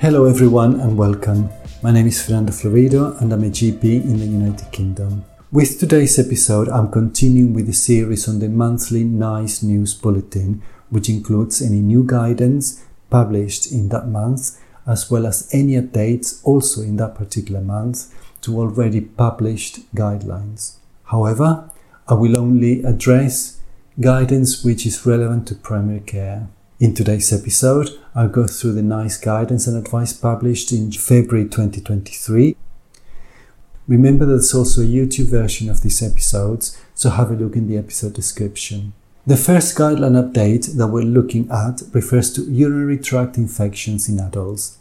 Hello, everyone, and welcome. My name is Fernando Florido, and I'm a GP in the United Kingdom. With today's episode, I'm continuing with the series on the monthly NICE News Bulletin, which includes any new guidance published in that month, as well as any updates also in that particular month to already published guidelines. However, I will only address guidance which is relevant to primary care. In today's episode, I'll go through the NICE guidance and advice published in February 2023. Remember there's also a YouTube version of these episodes, so have a look in the episode description. The first guideline update that we're looking at refers to urinary tract infections in adults.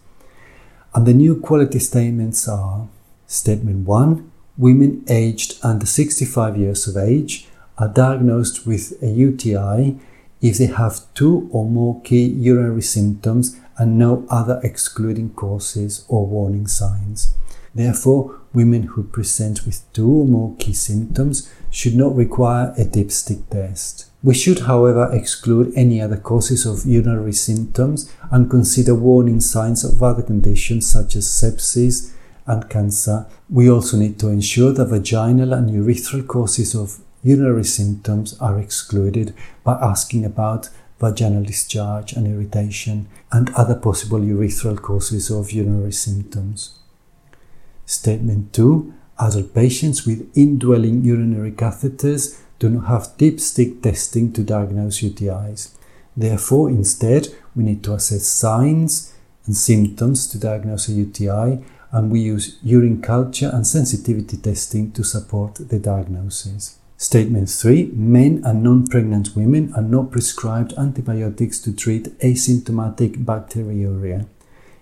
And the new quality statements are Statement 1 Women aged under 65 years of age are diagnosed with a UTI if they have two or more key urinary symptoms and no other excluding causes or warning signs. Therefore, women who present with two or more key symptoms should not require a dipstick test. We should, however, exclude any other causes of urinary symptoms and consider warning signs of other conditions such as sepsis and cancer. We also need to ensure that vaginal and urethral causes of urinary symptoms are excluded by asking about vaginal discharge and irritation and other possible urethral causes of urinary symptoms. Statement 2 Adult patients with indwelling urinary catheters do not have dipstick testing to diagnose UTIs. Therefore, instead, we need to assess signs and symptoms to diagnose a UTI, and we use urine culture and sensitivity testing to support the diagnosis. Statement 3 Men and non pregnant women are not prescribed antibiotics to treat asymptomatic bacteriuria.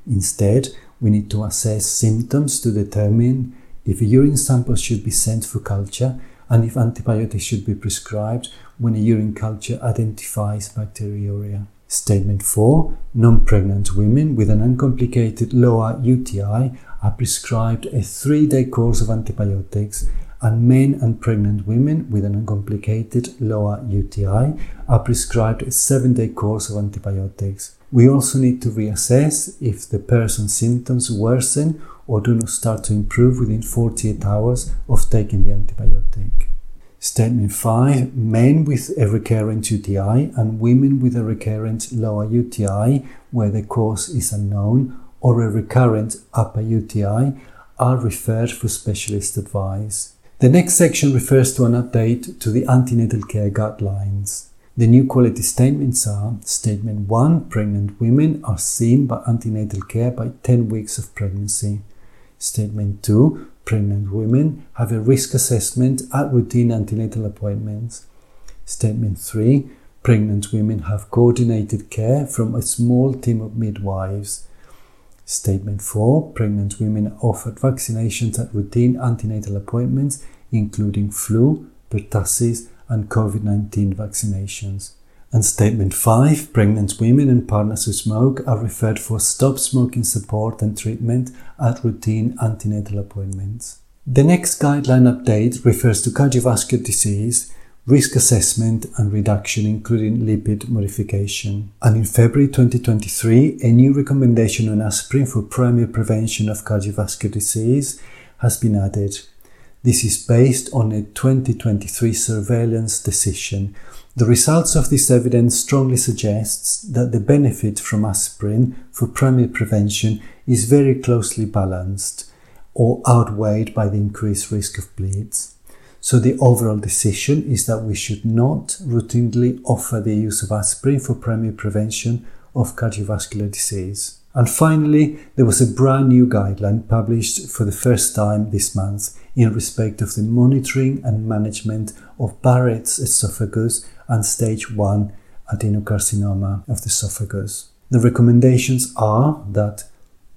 Instead, we need to assess symptoms to determine if urine samples should be sent for culture and if antibiotics should be prescribed when a urine culture identifies bacteriuria. Statement 4 Non pregnant women with an uncomplicated lower UTI are prescribed a three day course of antibiotics and men and pregnant women with an uncomplicated lower UTI are prescribed a seven day course of antibiotics. We also need to reassess if the person's symptoms worsen or do not start to improve within 48 hours of taking the antibiotic. Statement 5 Men with a recurrent UTI and women with a recurrent lower UTI, where the cause is unknown, or a recurrent upper UTI, are referred for specialist advice. The next section refers to an update to the antenatal care guidelines. The new quality statements are Statement 1 Pregnant women are seen by antenatal care by 10 weeks of pregnancy. Statement 2 Pregnant women have a risk assessment at routine antenatal appointments. Statement 3 Pregnant women have coordinated care from a small team of midwives. Statement 4 Pregnant women are offered vaccinations at routine antenatal appointments, including flu, pertussis, and COVID 19 vaccinations. And Statement 5 Pregnant women and partners who smoke are referred for stop smoking support and treatment at routine antenatal appointments. The next guideline update refers to cardiovascular disease risk assessment and reduction, including lipid modification. And in February 2023, a new recommendation on aspirin for primary prevention of cardiovascular disease has been added. This is based on a 2023 surveillance decision. The results of this evidence strongly suggests that the benefit from aspirin for primary prevention is very closely balanced or outweighed by the increased risk of bleeds. So the overall decision is that we should not routinely offer the use of aspirin for primary prevention of cardiovascular disease. And finally, there was a brand new guideline published for the first time this month in respect of the monitoring and management of Barrett's esophagus and stage 1 adenocarcinoma of the esophagus. The recommendations are that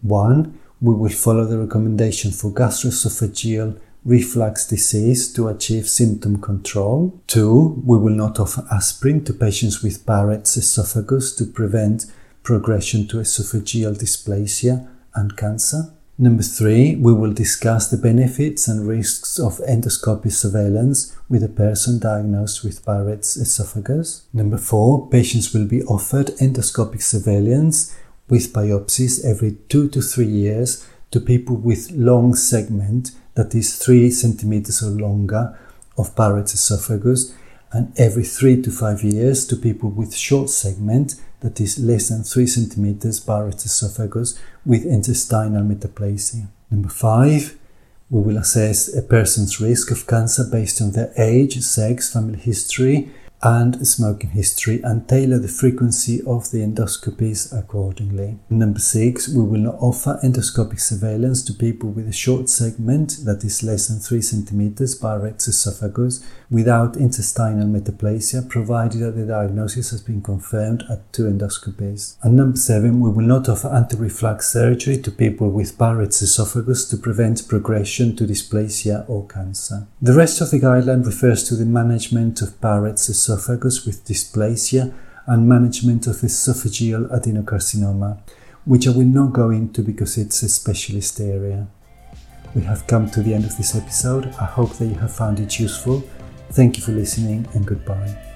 1. We will follow the recommendation for gastroesophageal reflux disease to achieve symptom control. Two, we will not offer aspirin to patients with Barrett's esophagus to prevent progression to esophageal dysplasia and cancer. Number three, we will discuss the benefits and risks of endoscopic surveillance with a person diagnosed with Barrett's esophagus. Number four, patients will be offered endoscopic surveillance with biopsies every two to three years to people with long segment, that is three centimeters or longer, of Barrett's esophagus, and every three to five years to people with short segment, that is less than three centimeters, Barrett's esophagus, with intestinal metaplasia. Number five, we will assess a person's risk of cancer based on their age, sex, family history, and smoking history and tailor the frequency of the endoscopies accordingly. Number six, we will not offer endoscopic surveillance to people with a short segment that is less than 3 centimeters Barrett's esophagus without intestinal metaplasia, provided that the diagnosis has been confirmed at two endoscopies. And number seven, we will not offer anti-reflux surgery to people with Barrett's esophagus to prevent progression to dysplasia or cancer. The rest of the guideline refers to the management of Barrett's esophagus esophagus with dysplasia and management of esophageal adenocarcinoma, which I will not go into because it's a specialist area. We have come to the end of this episode. I hope that you have found it useful. Thank you for listening and goodbye.